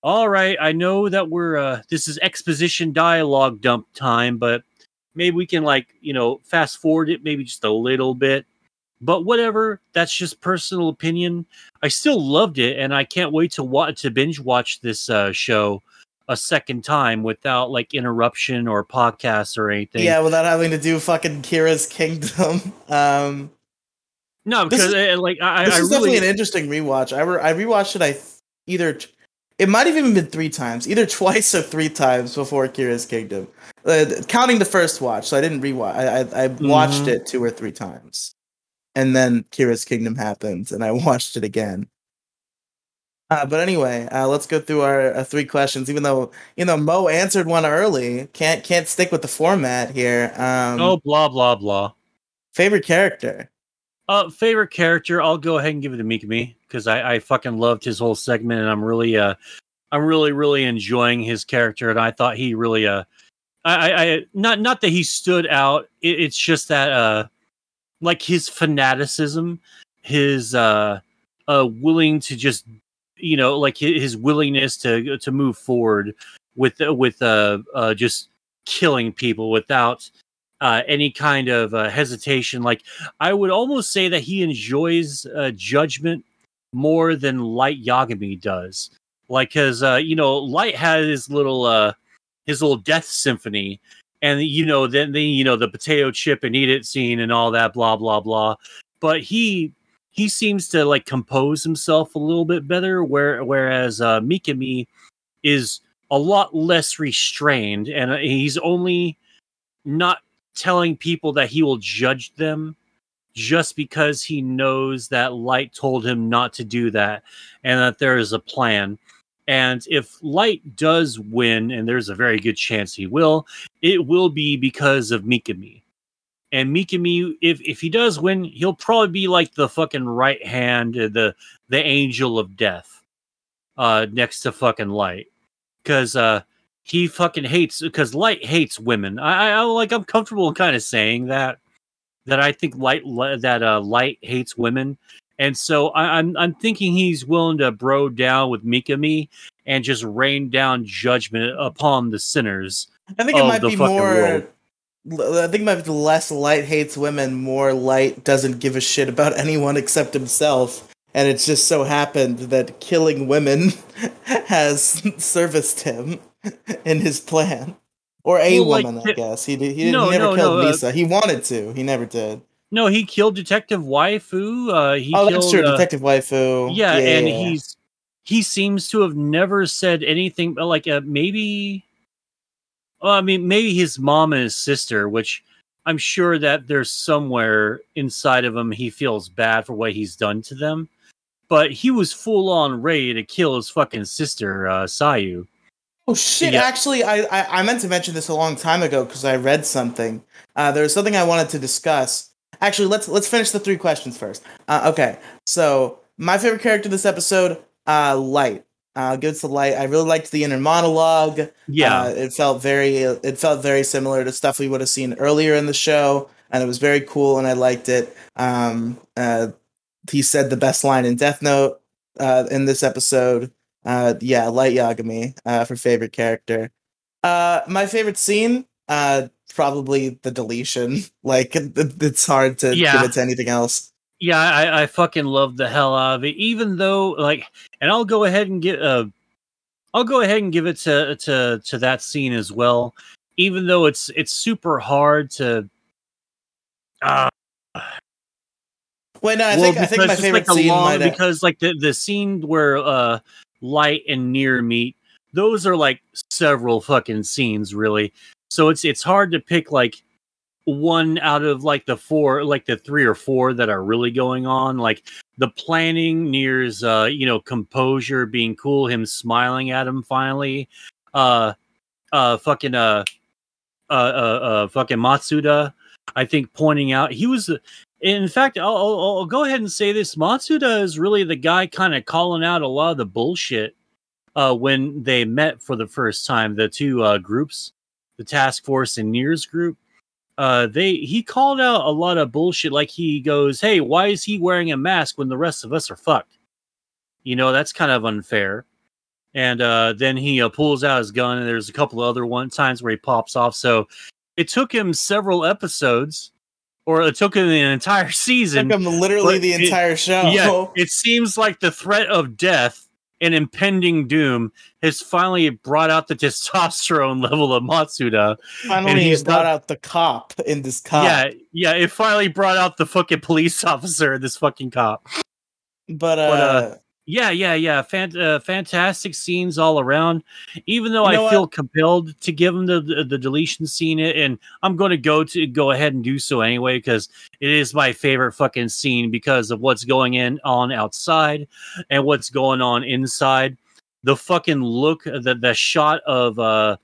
All right, I know that we're. uh This is exposition dialogue dump time, but maybe we can, like, you know, fast forward it maybe just a little bit. But whatever, that's just personal opinion. I still loved it, and I can't wait to watch to binge watch this uh, show a second time without like interruption or podcast or anything. Yeah, without having to do fucking Kira's Kingdom. Um, no, because is- uh, like I, this I is really definitely an interesting rewatch. I re- I rewatched it I th- either t- it might have even been three times, either twice or three times before Kira's Kingdom, uh, counting the first watch. So I didn't rewatch. I I, I watched Mhm. it two or three times, and then Kira's Kingdom happened, and I watched it again. Uh, but anyway, uh, let's go through our uh, three questions. Even though you know Moe answered one early, can't can't stick with the format here. Um, oh, blah blah blah. favorite character. Uh, favorite character? I'll go ahead and give it to Mikami because I, I fucking loved his whole segment, and I'm really uh, I'm really really enjoying his character, and I thought he really uh, I, I, not not that he stood out. It, it's just that uh, like his fanaticism, his uh, uh, willing to just you know like hi- his willingness to to move forward with with uh, uh just killing people without uh, any kind of uh, hesitation. Like I would almost say that he enjoys uh, judgment more than Light Yagami does. Like, cause uh, you know, Light had his little uh, his little death symphony, and you know, then the you know the potato chip and eat it scene and all that, blah blah blah. But he he seems to like compose himself a little bit better, where whereas uh, Mikami is a lot less restrained, and he's only not telling people that he will judge them just because he knows that light told him not to do that and that there is a plan. And if light does win and there's a very good chance he will it will be because of mikami. And mikami if if he does win he'll probably be like the fucking right hand uh, the the angel of death uh next to fucking light. Because uh he fucking hates because light hates women. I, I like I'm comfortable kind of saying that that I think light that uh light hates women, and so I, I'm I'm thinking he's willing to bro down with Mikami and just rain down judgment upon the sinners. I think it might be more. world. I think it might be less light hates women, more light doesn't give a shit about anyone except himself. And it's just so happened that killing women has serviced him in his plan. Or a Well, like, woman, I guess. He, did, he, No, he never no, killed no, uh, Misa. he wanted to. He never did. No, he killed Detective Waifu. Uh, he oh, killed, that's true. uh, Detective Waifu. yeah, and yeah. he's he seems to have never said anything but like uh, maybe well, i mean maybe his mom and his sister which i'm sure that there's somewhere inside of him he feels bad for what he's done to them but he was full on ready to kill his fucking sister uh sayu Oh shit! Yeah. Actually, I, I I meant to mention this a long time ago because I read something. Uh, there was something I wanted to discuss. Actually, let's let's finish the three questions first. Uh, okay, so my favorite character this episode, uh, Light. Uh, give it to Light. I really liked the inner monologue. yeah Uh, it felt very it felt very similar to stuff we would have seen earlier in the show, and it was very cool, and I liked it. Um, uh, he said the best line in Death Note uh, in this episode. Uh, yeah, Light Yagami uh, for favorite character. Uh, my favorite scene, uh, probably the deletion. Like it, it's hard to Yeah. give it to anything else. yeah I, I fucking love the hell out of it even though like and i'll go ahead and get uh i'll go ahead and give it to to to that scene as well even though it's it's super hard to uh Wait, no, I well, think I think my favorite like scene long, because like the the scene where uh light and near meet those are like several fucking scenes really. So it's it's hard to pick like one out of like the four like the three or four that are really going on. Like the planning nears uh you know composure being cool him smiling at him finally uh uh fucking uh uh uh, uh fucking matsuda i think pointing out he was in fact, I'll, I'll, I'll go ahead and say this: Matsuda is really the guy kind of calling out a lot of the bullshit uh, when they met for the first time. The two uh, groups, the task force and Nears group, uh, they he called out a lot of bullshit. Like he goes, "Hey, why is he wearing a mask when the rest of us are fucked?" You know, that's kind of unfair. And uh, then he uh, pulls out his gun, and there's a couple of other one times where he pops off. So it took him several episodes, or it took him an entire season took him literally the it- entire show. yeah, it seems like the threat of death and impending doom has finally brought out the testosterone level of Matsuda. Finally, and he's brought not- out the cop in this cop. Yeah, yeah, it finally brought out the fucking police officer, this fucking cop. but uh, but, uh, Yeah, yeah, yeah. Fan- uh, fantastic scenes all around. Even though You know I feel compelled to give him the, the the deletion scene, and I'm going to go to go ahead and do so anyway because it is my favorite fucking scene because of what's going in on outside and what's going on inside. The fucking look, the the shot of uh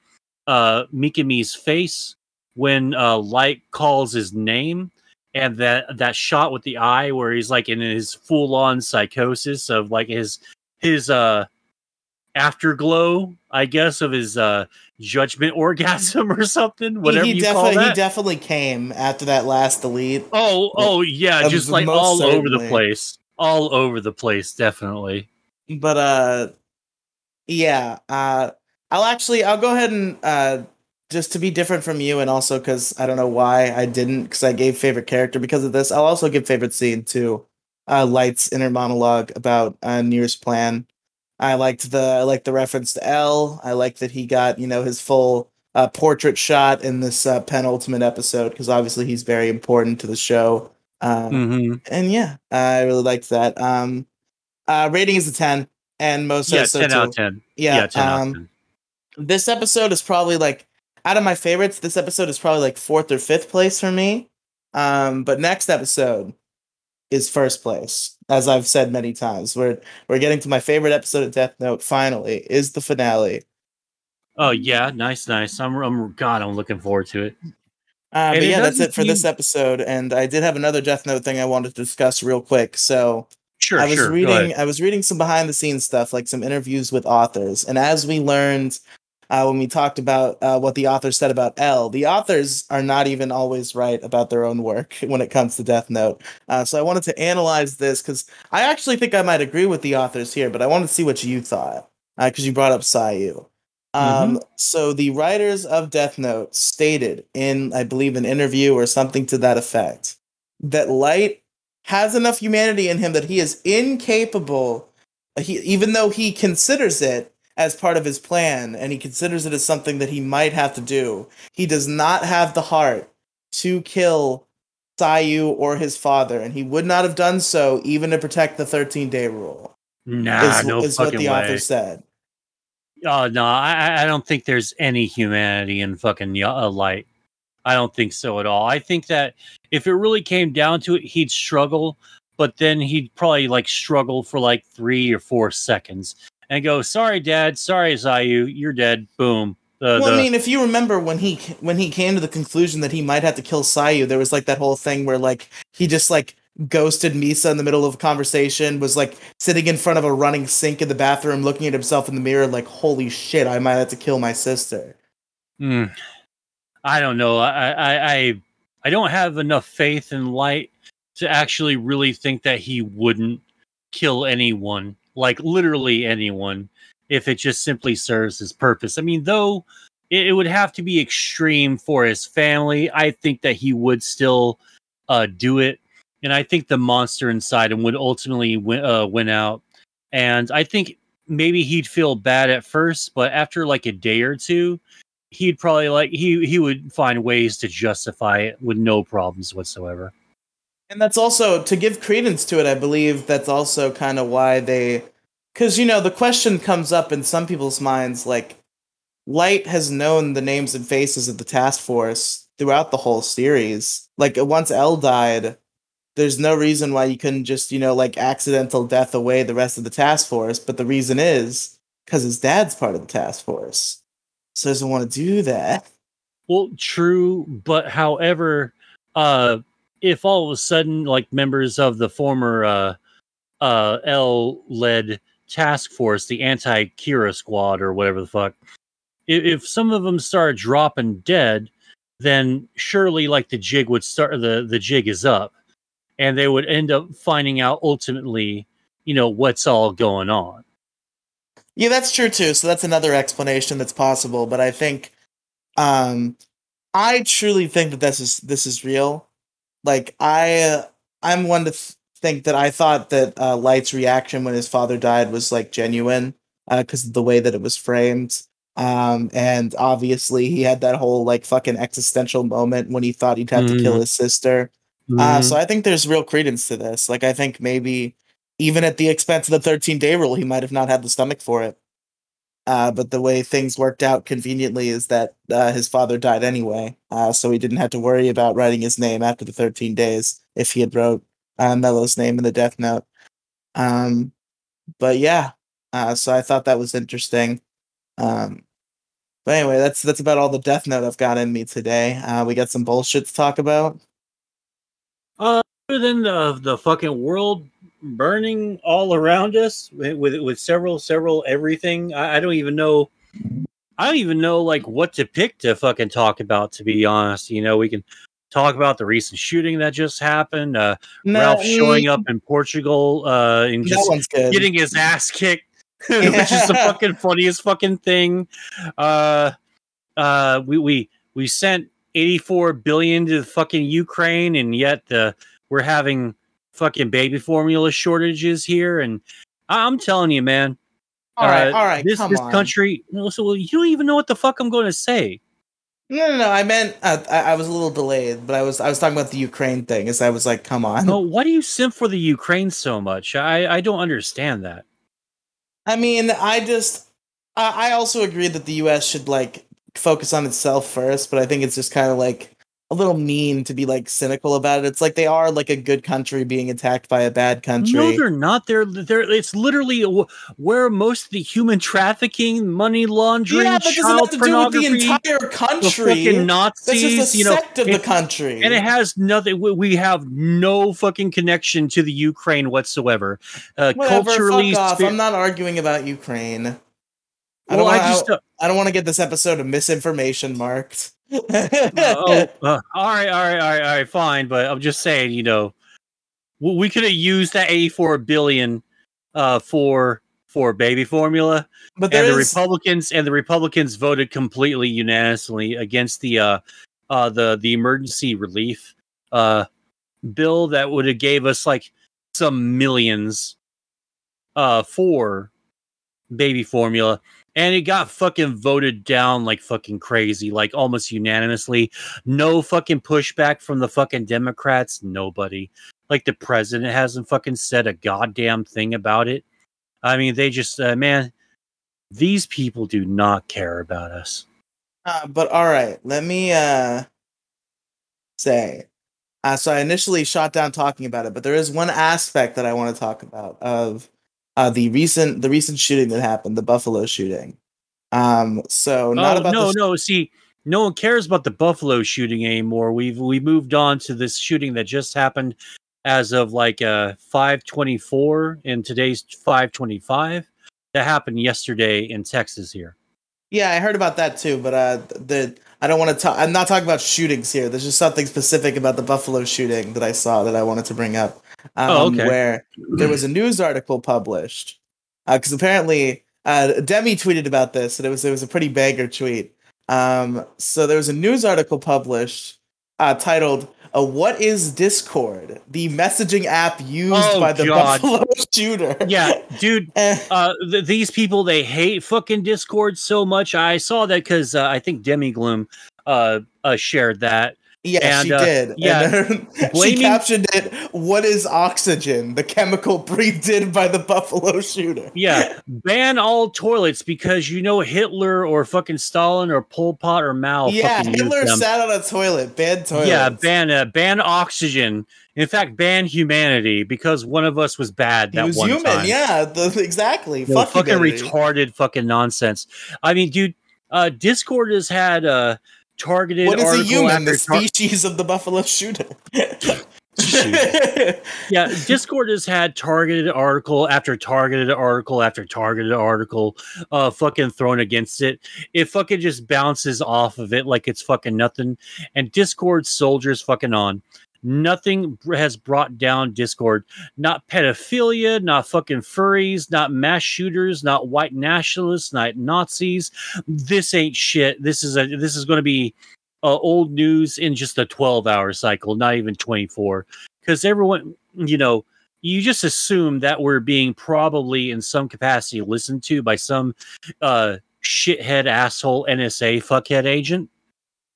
uh Mikami's face when uh Light calls his name and that that shot with the eye where he's like in his full on psychosis of like his his uh afterglow i guess of his uh judgment orgasm or something whatever he, you definitely call he definitely came after that last delete. oh oh yeah just like all over the place. All over the place definitely. But uh yeah uh i'll actually i'll go ahead and uh just to be different from you and also because i don't know why i didn't because i gave favorite character because of this. I'll also give favorite scene to uh light's inner monologue about uh Near's plan. I liked the i liked the reference to l. I liked that he got you know his full uh portrait shot in this uh penultimate episode because obviously he's very important to the show. Uh hmm and yeah i really liked that. Um uh rating is a 10 and most yeah 10 out of 10 yeah, yeah 10 out um of 10 this episode is probably like out of my favorites this episode is probably like fourth or fifth place for me. Um but next episode is first place as i've said many times. We're we're getting to my favorite episode of death note finally is the finale. Oh yeah nice nice. I'm, I'm god i'm looking forward to it. Uh, but it yeah that's it for this episode and i did have another death note thing i wanted to discuss real quick. So sure I was sure. Reading. I was reading some behind the scenes stuff, like some interviews with authors, and as we learned uh, when we talked about uh, what the author said about L, the authors are not even always right about their own work when it comes to Death Note. Uh, so I wanted to analyze this because I actually think I might agree with the authors here, but I wanted to see what you thought because you brought up Sayu. Um, So the writers of Death Note stated in, I believe, an interview or something to that effect, that Light has enough humanity in him that he is incapable he even though he considers it as part of his plan and he considers it as something that he might have to do he does not have the heart to kill Sayu or his father and he would not have done so even to protect the 13 day rule nah is, no is what fucking the way author said Oh no, I I- don't think there's any humanity in fucking uh, Light. I don't think so at all. I think that if it really came down to it, he'd struggle, but then he'd probably like struggle for like three or four seconds and go, "Sorry, Dad. Sorry, Sayu. You're dead." Boom. The, well, the, I mean, if you remember when he when he came to the conclusion that he might have to kill Sayu, there was like that whole thing where like he just like ghosted Misa in the middle of a conversation, was like sitting in front of a running sink in the bathroom, looking at himself in the mirror, like, "Holy shit, I might have to kill my sister." Hmm. I don't know. I, I I I don't have enough faith in Light to actually really think that he wouldn't kill anyone, like literally anyone, if it just simply serves his purpose. I mean, though it, would have to be extreme for his family, I think that he would still uh, do it, and I think the monster inside him would ultimately win, uh, win out. And I think maybe he'd feel bad at first, but after like a day or two, he'd probably like he he would find ways to justify it with no problems whatsoever. And that's also to give credence to it. I believe that's also kind of why they, because you know, the question comes up in some people's minds, like Light has known the names and faces of the task force throughout the whole series. Like once L died, there's no reason why you couldn't just you know like accidental death away the rest of the task force. But the reason is because his dad's part of the task force, so he doesn't want to do that. Well, true, but however, uh if all of a sudden like members of the former uh uh L led task force, the anti Kira squad or whatever the fuck, if, if some of them start dropping dead, then surely like the jig would start the the jig is up and they would end up finding out ultimately, you know, what's all going on. Yeah, that's true too. So that's another explanation that's possible. But I think, um, I truly think that this is this is real. Like I, uh, I'm one to th- think that I thought that uh, Light's reaction when his father died was like genuine because of the way that it was framed. Um, and obviously he had that whole like fucking existential moment when he thought he'd have to kill Mhm. his sister. Uh, so I think there's real credence to this. Like I think maybe even at the expense of the 13 day rule, he might have not had the stomach for it. Uh, but the way things worked out conveniently is that uh, his father died anyway, uh, so he didn't have to worry about writing his name after the 13 days if he had wrote uh, Mello's name in the death note. Um, but yeah, uh, so I thought that was interesting. Um, but anyway, that's that's about all the death note I've got in me today. Uh, we got some bullshit to talk about. Other than the the fucking world burning all around us with with, with several several everything, I, I don't even know. I don't even know like what to pick to fucking talk about. To be honest, you know, we can talk about the recent shooting that just happened. Uh, No, Ralph showing up in Portugal uh, and just getting his ass kicked, which is the fucking funniest fucking thing. Uh, uh, we we we sent 84 billion to fucking Ukraine, and yet uh, we're having fucking baby formula shortages here. And I'm telling you, man. all right, uh, all right, This this on. country. So you don't even know what the fuck I'm going to say. No, no, no. I meant uh, I, I was a little delayed, but I was I was talking about the Ukraine thing. As I was like, come on. No, why do you simp for the Ukraine so much? I I don't understand that. I mean, I just I, I also agree that the U.S. should like focus on itself first, but I think it's just kind of like a little mean to be like cynical about it. It's like they are like a good country being attacked by a bad country. No, they're not. They're they're. It's literally where most of the human trafficking, money laundering, yeah, that doesn't child have to do with the entire the country. That's Nazis. just a you know, sect of it- the country. and it has nothing. we- have no fucking connection to the Ukraine whatsoever. Uh, Whatever, culturally, spi- I'm not arguing about Ukraine. I well, don't I just. Uh, I don't want to get this episode of misinformation marked. oh, uh, all right, all right, all right, all right, fine. But I'm just saying, you know, we, could have used that 84 billion uh, for for baby formula. but and the is Republicans and the Republicans voted completely unanimously against the uh, uh, the the emergency relief uh, bill that would have gave us like some millions uh, for baby formula, and it got fucking voted down like fucking crazy, like almost unanimously. No fucking pushback from the fucking Democrats. Nobody. Like the president hasn't fucking said a goddamn thing about it. I mean, they just uh, man, these people do not care about us. Uh, but all right, let me uh say. Uh, so I initially shot down talking about it, but there is one aspect that I want to talk about of uh, the recent the recent shooting that happened, the Buffalo shooting. Um, so not oh about no, no. See, no one cares about the Buffalo shooting anymore. We've we moved on to this shooting that just happened as of like uh 524 and today's 525 that happened yesterday in Texas here. Yeah, I heard about that too, but uh, the I don't want to talk. I'm not talking about shootings here. There's just something specific about the Buffalo shooting that I saw that I wanted to bring up. Um, Oh, okay. Where there was a news article published because apparently uh, Demi tweeted about this, and it was it was a pretty banger tweet. Um, so there was a news article published uh, titled uh, "What is Discord? The messaging app used Oh, by the God. Buffalo shooter." Yeah, dude. Eh, Uh, th- these people they hate fucking Discord so much. I saw that because uh, I think Demi Gloom uh, uh shared that. Yeah, And, she uh, did. yeah, and she blaming- captioned it. What is oxygen? The chemical breathed in by the buffalo shooter. Yeah, ban all toilets because you know Hitler or fucking Stalin or Pol Pot or Mao yeah. Hitler sat on a toilet. Banned toilet. Yeah, ban uh, ban oxygen. In fact, ban humanity because one of us was bad He that was one human. time. Yeah, the, exactly. No, Fuck fucking humanity. retarded fucking nonsense. I mean, dude, uh, Discord has had uh, targeted What is a human? The tar- species of the buffalo shooter. yeah, Discord has had targeted article after targeted article after targeted article uh fucking thrown against it. It fucking just bounces off of it like it's fucking nothing. And Discord soldiers fucking on. Nothing has brought down Discord. Not pedophilia, not fucking furries, not mass shooters, not white nationalists, not Nazis. This ain't shit. This is a this is going to be uh, old news in just a 12 hour cycle, not even 24 because everyone, you know, you just assume that we're being probably in some capacity listened to by some uh, shithead asshole NSA fuckhead agent.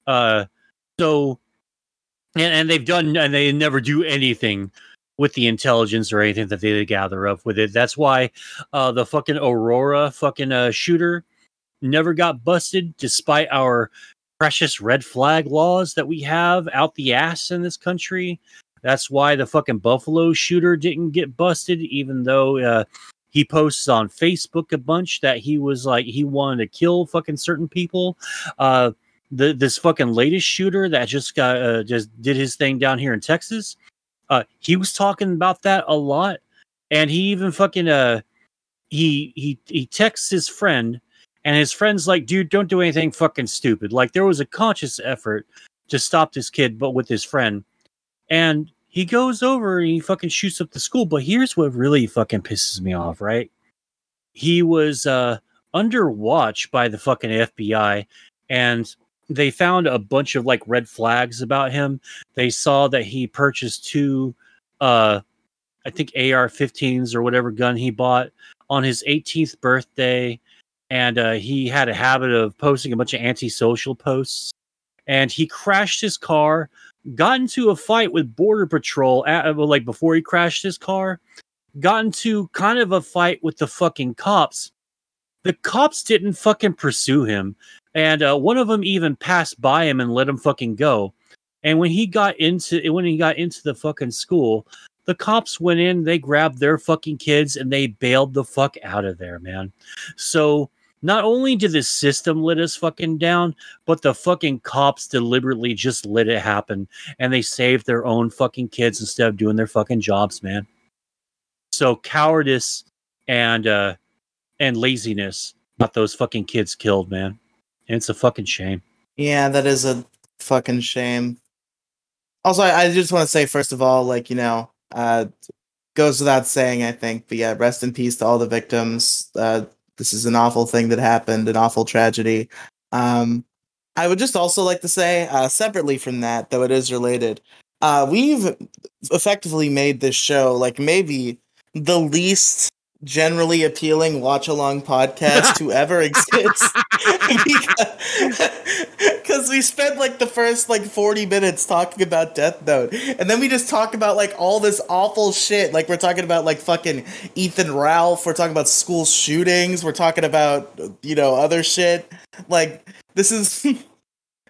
Uh, so, and, and they've done, and they never do anything with the intelligence or anything that they gather up with it. That's why uh, the fucking Aurora fucking uh, shooter never got busted, despite our precious red flag laws that we have out the ass in this country. That's why the fucking Buffalo shooter didn't get busted, even though uh, he posts on Facebook a bunch that he was like he wanted to kill fucking certain people. Uh, the this fucking latest shooter that just got uh, just did his thing down here in Texas. Uh, he was talking about that a lot, and he even fucking uh he he he texts his friend, and his friend's like, "Dude, don't do anything fucking stupid." Like there was a conscious effort to stop this kid, but with his friend, and he goes over and he fucking shoots up the school. But here's what really fucking pisses me off, right? He was uh under watch by the fucking FBI, and they found a bunch of like red flags about him. They saw that he purchased two uh I think AR-15s or whatever gun he bought on his 18th birthday and uh, he had a habit of posting a bunch of antisocial posts. And he crashed his car got into a fight with border patrol at, like before he crashed his car got into kind of a fight with the fucking cops. The cops didn't fucking pursue him and uh, one of them even passed by him and let him fucking go. And when he got into when he got into the fucking school, the cops went in, they grabbed their fucking kids, and they bailed the fuck out of there, man. So not only did the system let us fucking down, but the fucking cops deliberately just let it happen, and they saved their own fucking kids instead of doing their fucking jobs, man. So cowardice and uh and laziness got those fucking kids killed, man. And it's a fucking shame. Yeah, that is a fucking shame. Also, I, I just want to say, first of all, like, you know, uh, goes without saying, I think, but yeah, rest in peace to all the victims. Uh, this is an awful thing that happened, an awful tragedy. Um, I would just also like to say, uh, separately from that, though it is related, uh, we've effectively made this show like maybe the least generally appealing watch along podcast to ever exist. Because we spent like the first like 40 minutes talking about death note. And then we just talk about like all this awful shit. Like we're talking about like fucking ethan ralph. We're talking about school shootings. We're talking about you know other shit. Like this is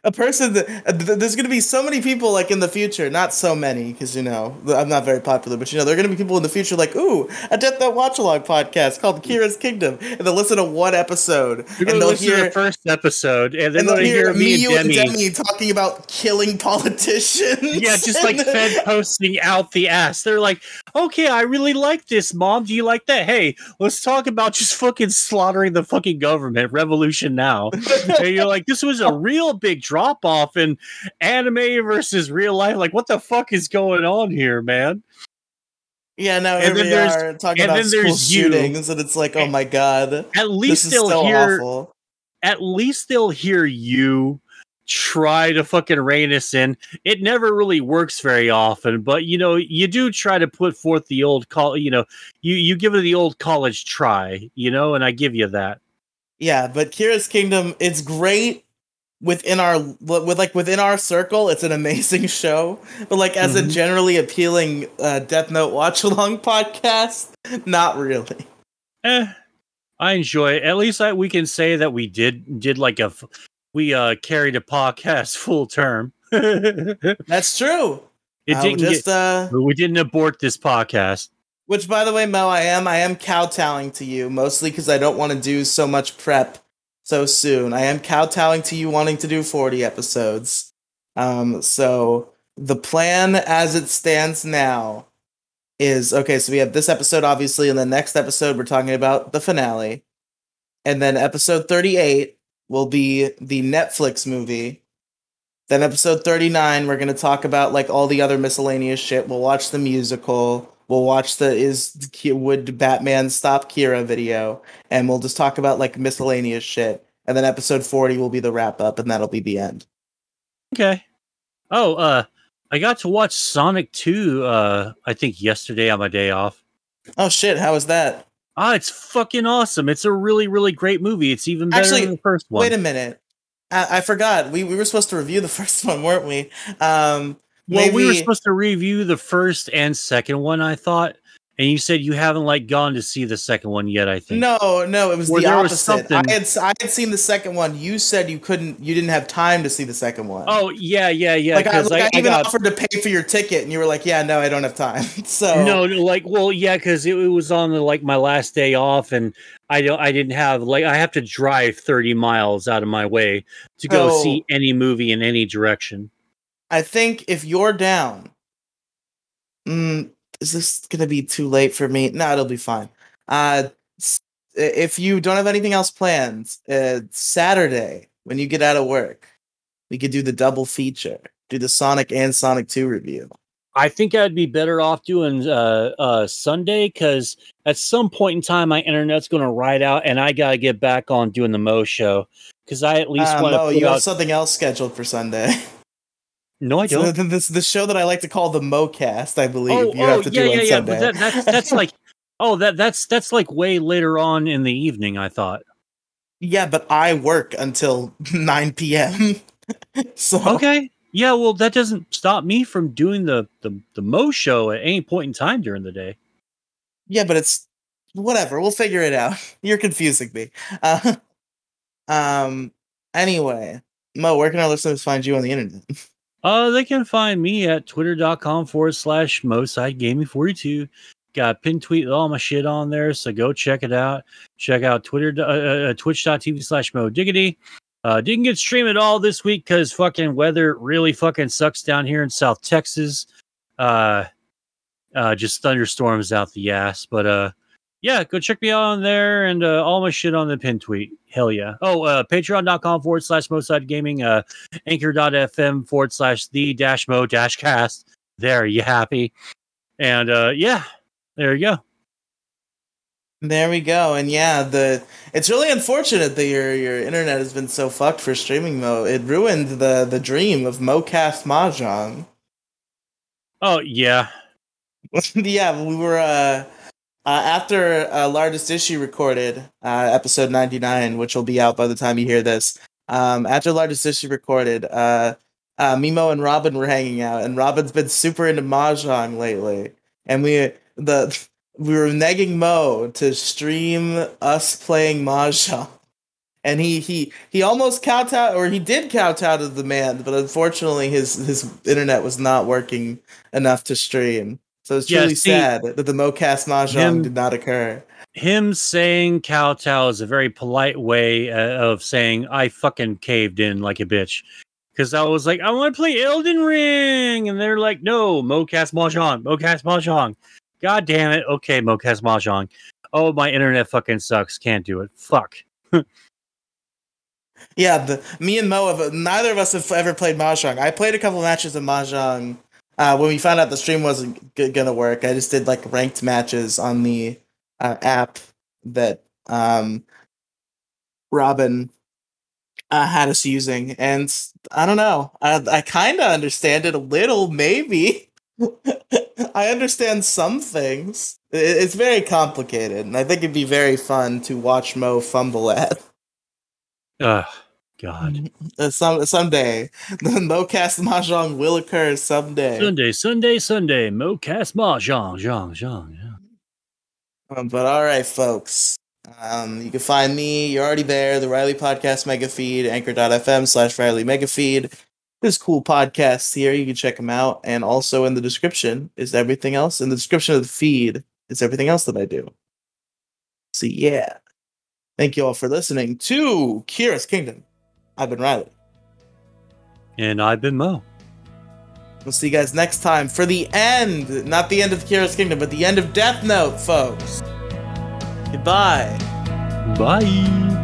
a person that uh, there's going to be so many people like in the future not so many because you know i'm not very popular but you know there are going to be people in the future like ooh a death note watch along podcast called kira's kingdom and they'll listen to one episode and they'll hear the first episode and then and they'll hear, hear me and and Demi. Demi talking about killing politicians Yeah, just like Fed posting out the ass. They're like, okay, I really like this, mom. Do you like that? Hey, let's talk about just fucking slaughtering the fucking government. Revolution now. and you're like, this was a real big drop off in anime versus real life. Like, what the fuck is going on here, man? yeah no And here then we there's- are talking and about school there's you. shootings and it's like oh my god At least they'll hear. awful At least they'll hear you try to fucking rein us in. It never really works very often, but you know, you do try to put forth the old call. You know, you you give it the old college try. You know, and I give you that. Yeah, but Kira's Kingdom, it's great within our with like within our circle. It's an amazing show, but like as a Mhm. generally appealing uh, Death Note watch along podcast, not really. eh, I enjoy it. At least I, we can say that we did did like a we uh carried a podcast full term. That's true. Uh, didn't just get, uh, we didn't abort this podcast. which by the way, Moe, I am I am kowtowing to you mostly because I don't want to do so much prep so soon. I am kowtowing to you wanting to do forty episodes. Um, so the plan as it stands now is okay. So we have this episode, obviously, and the next episode we're talking about the finale, and then episode thirty-eight will be the Netflix movie. Then episode thirty-nine, we're gonna talk about like all the other miscellaneous shit. We'll watch the musical. We'll watch the is would Batman stop Kira video, and we'll just talk about like miscellaneous shit. And then episode forty will be the wrap up, and that'll be the end. Okay. Oh, uh, I got to watch Sonic 2, uh, I think yesterday on my day off. Oh shit! How was that? Ah, it's fucking awesome. It's a really, really great movie. It's even better Actually, than the first one. Wait a minute. I, I forgot. We, we were supposed to review the first one, weren't we? Um, Well, we were supposed to review the first and second one, I thought, and you said you haven't like gone to see the second one yet. I think. No, no, it was Or the there was opposite. I had I had seen the second one. You said you couldn't, you didn't have time to see the second one. Oh yeah, yeah, yeah. like I, like, I, I even got offered to pay for your ticket, and you were like, "Yeah, no, I don't have time." so no, no, like well, yeah, because it, it was on the, like my last day off, and I don't, I didn't have like I have to drive thirty miles out of my way to go So- see oh. any movie in any direction. I think if you're down, mm, is this gonna be too late for me? No, it'll be fine. Uh, if you don't have anything else planned, uh, Saturday when you get out of work, we could do the double feature, do the Sonic and Sonic Two review. I think I'd be better off doing uh, uh, Sunday because at some point in time my internet's going to ride out, and I gotta get back on doing the Moe show because I at least Um, want to oh, you have something else scheduled for Sunday. No, I don't. th- this the show that I like to call the MoCast. I believe oh, you oh, have to yeah, do yeah, on yeah. Sunday. But that, that's that's like, oh, that that's that's like way later on in the evening. I thought. yeah, but I work until nine p.m. so Okay. Yeah, well, that doesn't stop me from doing the the the Moe show at any point in time during the day. yeah, but it's whatever. We'll figure it out. You're confusing me. Uh, um. Anyway, Moe, where can our listeners find you on the internet? Uh, they can find me at twitter.com forward slash Moside Gaming 42. Got pin tweet with all my shit on there, so go check it out. Check out Twitter, uh, uh, twitch.tv slash Mo Diggity. Uh, didn't get stream at all this week because fucking weather really fucking sucks down here in South Texas. Uh, uh, just thunderstorms out the ass. But uh, yeah, go check me out on there and uh, all my shit on the pin tweet. Hell yeah. Oh, uh, patreon.com forward slash Moside Gaming. Uh, anchor.fm forward slash the dash mo dash cast. There, you happy? And uh yeah, there you go. There we go. And yeah, the it's really unfortunate that your your internet has been so fucked for streaming Moe. It ruined the the dream of MoCast Mahjong. Oh yeah. yeah, we were uh, uh after uh, largest issue recorded uh episode 99 which will be out by the time you hear this. Um after largest issue recorded uh uh Mimo and Robin were hanging out and Robin's been super into mahjong lately. And we the we were negging Moe to stream us playing mahjong. And he he he almost out or he did count out of the man, but unfortunately his his internet was not working enough to stream. So it's Yeah, truly see, sad that the MoCast Mahjong him- did not occur. Him saying kowtow is a very polite way uh, of saying I fucking caved in like a bitch. Because I was like, I want to play Elden Ring, and they're like, No, Mocast Mahjong, Mocast Mahjong. God damn it. Okay, Mocast Mahjong. Oh, my internet fucking sucks. Can't do it. Fuck. Yeah, the me and Moe have neither of us have ever played Mahjong. I played a couple matches of Mahjong uh, when we found out the stream wasn't g- gonna work. I just did like ranked matches on the uh, app that um, Robin uh, had us using, and I don't know. I I kind of understand it a little, maybe. I understand some things. I- It's very complicated, and I think it'd be very fun to watch Moe fumble at. Ugh, God. Uh, some someday the MoCast Mahjong will occur someday. Sunday, Sunday, Sunday, Mocast Mahjong, Zhang, Zhang. Yeah. Um, but all right, folks. Um, you can find me. You're already there. The Riely Podcast Mega Feed, Anchor.fm slash Riely Mega Feed. There's cool podcasts here. You can check them out. And also in the description is everything else. In the description of the feed is everything else that I do. So yeah. Thank you all for listening to Kira's Kingdom. I've been Riely. And I've been Moe. We'll see you guys next time for the end. Not the end of Kira's Kingdom, but the end of Death Note, folks. Goodbye. Bye.